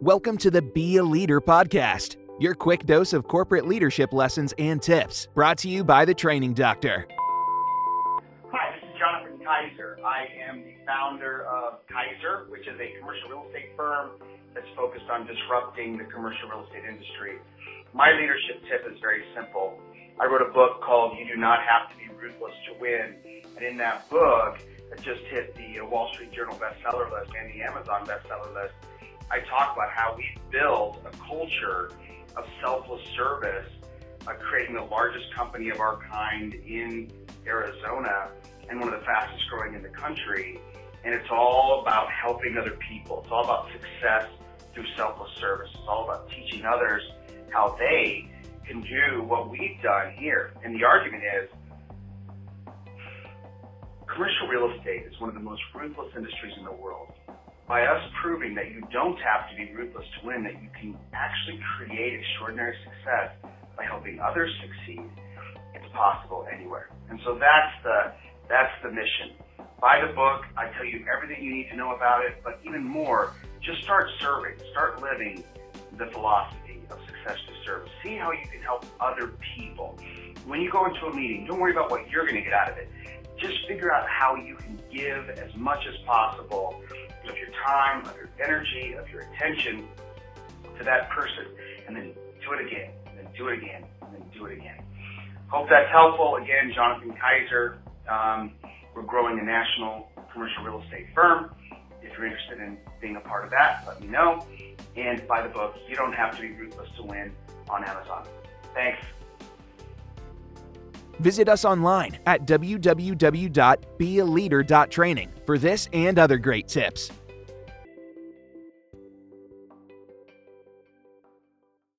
Welcome to the Be a Leader podcast, your quick dose of corporate leadership lessons and tips, brought to you by the Training Doctor. Hi, this is Jonathan Keyser. I am the founder of Keyser, which is a commercial real estate firm that's focused on disrupting the commercial real estate industry. My leadership tip is very simple. I wrote a book called You Do Not Have to Be Ruthless to Win. And in that book, that just hit the uh, Wall Street Journal bestseller list and the Amazon bestseller list, I talk about how we build a culture of selfless service, uh, creating the largest company of our kind in Arizona and one of the fastest growing in the country. And it's all about helping other people. It's all about success through selfless service. It's all about teaching others how they can do what we've done here. And the argument is commercial real estate is one of the most ruthless industries in the world. By us proving that you don't have to be ruthless to win, that you can actually create extraordinary success by helping others succeed, it's possible anywhere. And so that's the that's the mission. Buy the book. I tell you everything you need to know about it, but even more, just start serving, start living the philosophy of success through service. See how you can help other people. When you go into a meeting, don't worry about what you're going to get out of it. Just figure out how you can give as much as possible of your time, of your energy, of your attention to that person, and then do it again, and then do it again, and then do it again. Hope that's helpful. Again, Jonathan Keyser. Um, we're growing a national commercial real estate firm. If you're interested in being a part of that, let me know. And buy the book, You Don't Have to Be Ruthless to Win, on Amazon. Thanks. Visit us online at www.bealeader.training for this and other great tips.